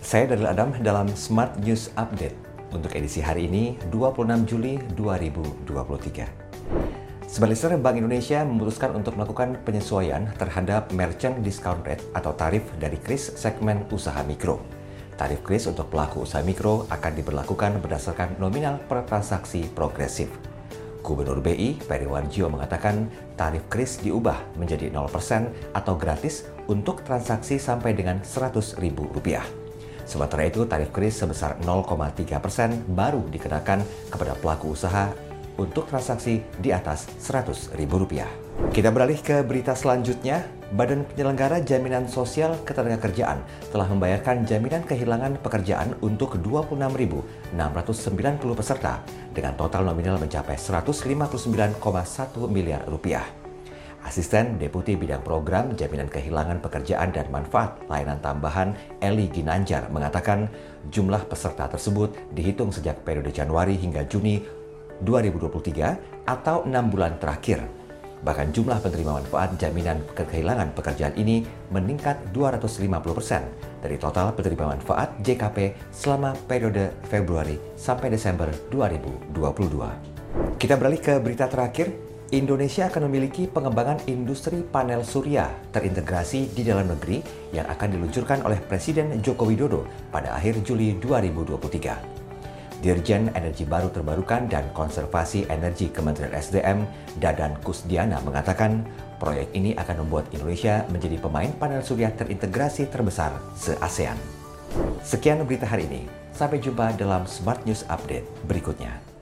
Saya Dalil Adam dalam Smart News Update untuk edisi hari ini 26 Juli 2023. Sebaliknya, Bank Indonesia memutuskan untuk melakukan penyesuaian terhadap merchant discount rate atau tarif dari kris segmen usaha mikro. Tarif kris untuk pelaku usaha mikro akan diberlakukan berdasarkan nominal per transaksi progresif. Gubernur BI, Peri Warjio mengatakan tarif kris diubah menjadi 0% atau gratis untuk transaksi sampai dengan Rp100.000. Sementara itu, tarif kris sebesar 0,3 persen baru dikenakan kepada pelaku usaha untuk transaksi di atas Rp100.000. Kita beralih ke berita selanjutnya. Badan Penyelenggara Jaminan Sosial Ketenagakerjaan telah membayarkan jaminan kehilangan pekerjaan untuk 26.690 peserta dengan total nominal mencapai 159,1 miliar rupiah. Asisten Deputi Bidang Program Jaminan Kehilangan Pekerjaan dan Manfaat Layanan Tambahan Eli Ginanjar mengatakan jumlah peserta tersebut dihitung sejak periode Januari hingga Juni 2023 atau enam bulan terakhir. Bahkan jumlah penerima manfaat jaminan kehilangan pekerjaan ini meningkat 250% dari total penerima manfaat JKP selama periode Februari sampai Desember 2022. Kita beralih ke berita terakhir, Indonesia akan memiliki pengembangan industri panel surya terintegrasi di dalam negeri yang akan diluncurkan oleh Presiden Joko Widodo pada akhir Juli 2023. Dirjen Energi Baru Terbarukan dan Konservasi Energi Kementerian SDM, Dadan Kusdiana mengatakan, proyek ini akan membuat Indonesia menjadi pemain panel surya terintegrasi terbesar se-ASEAN. Sekian berita hari ini. Sampai jumpa dalam Smart News Update berikutnya.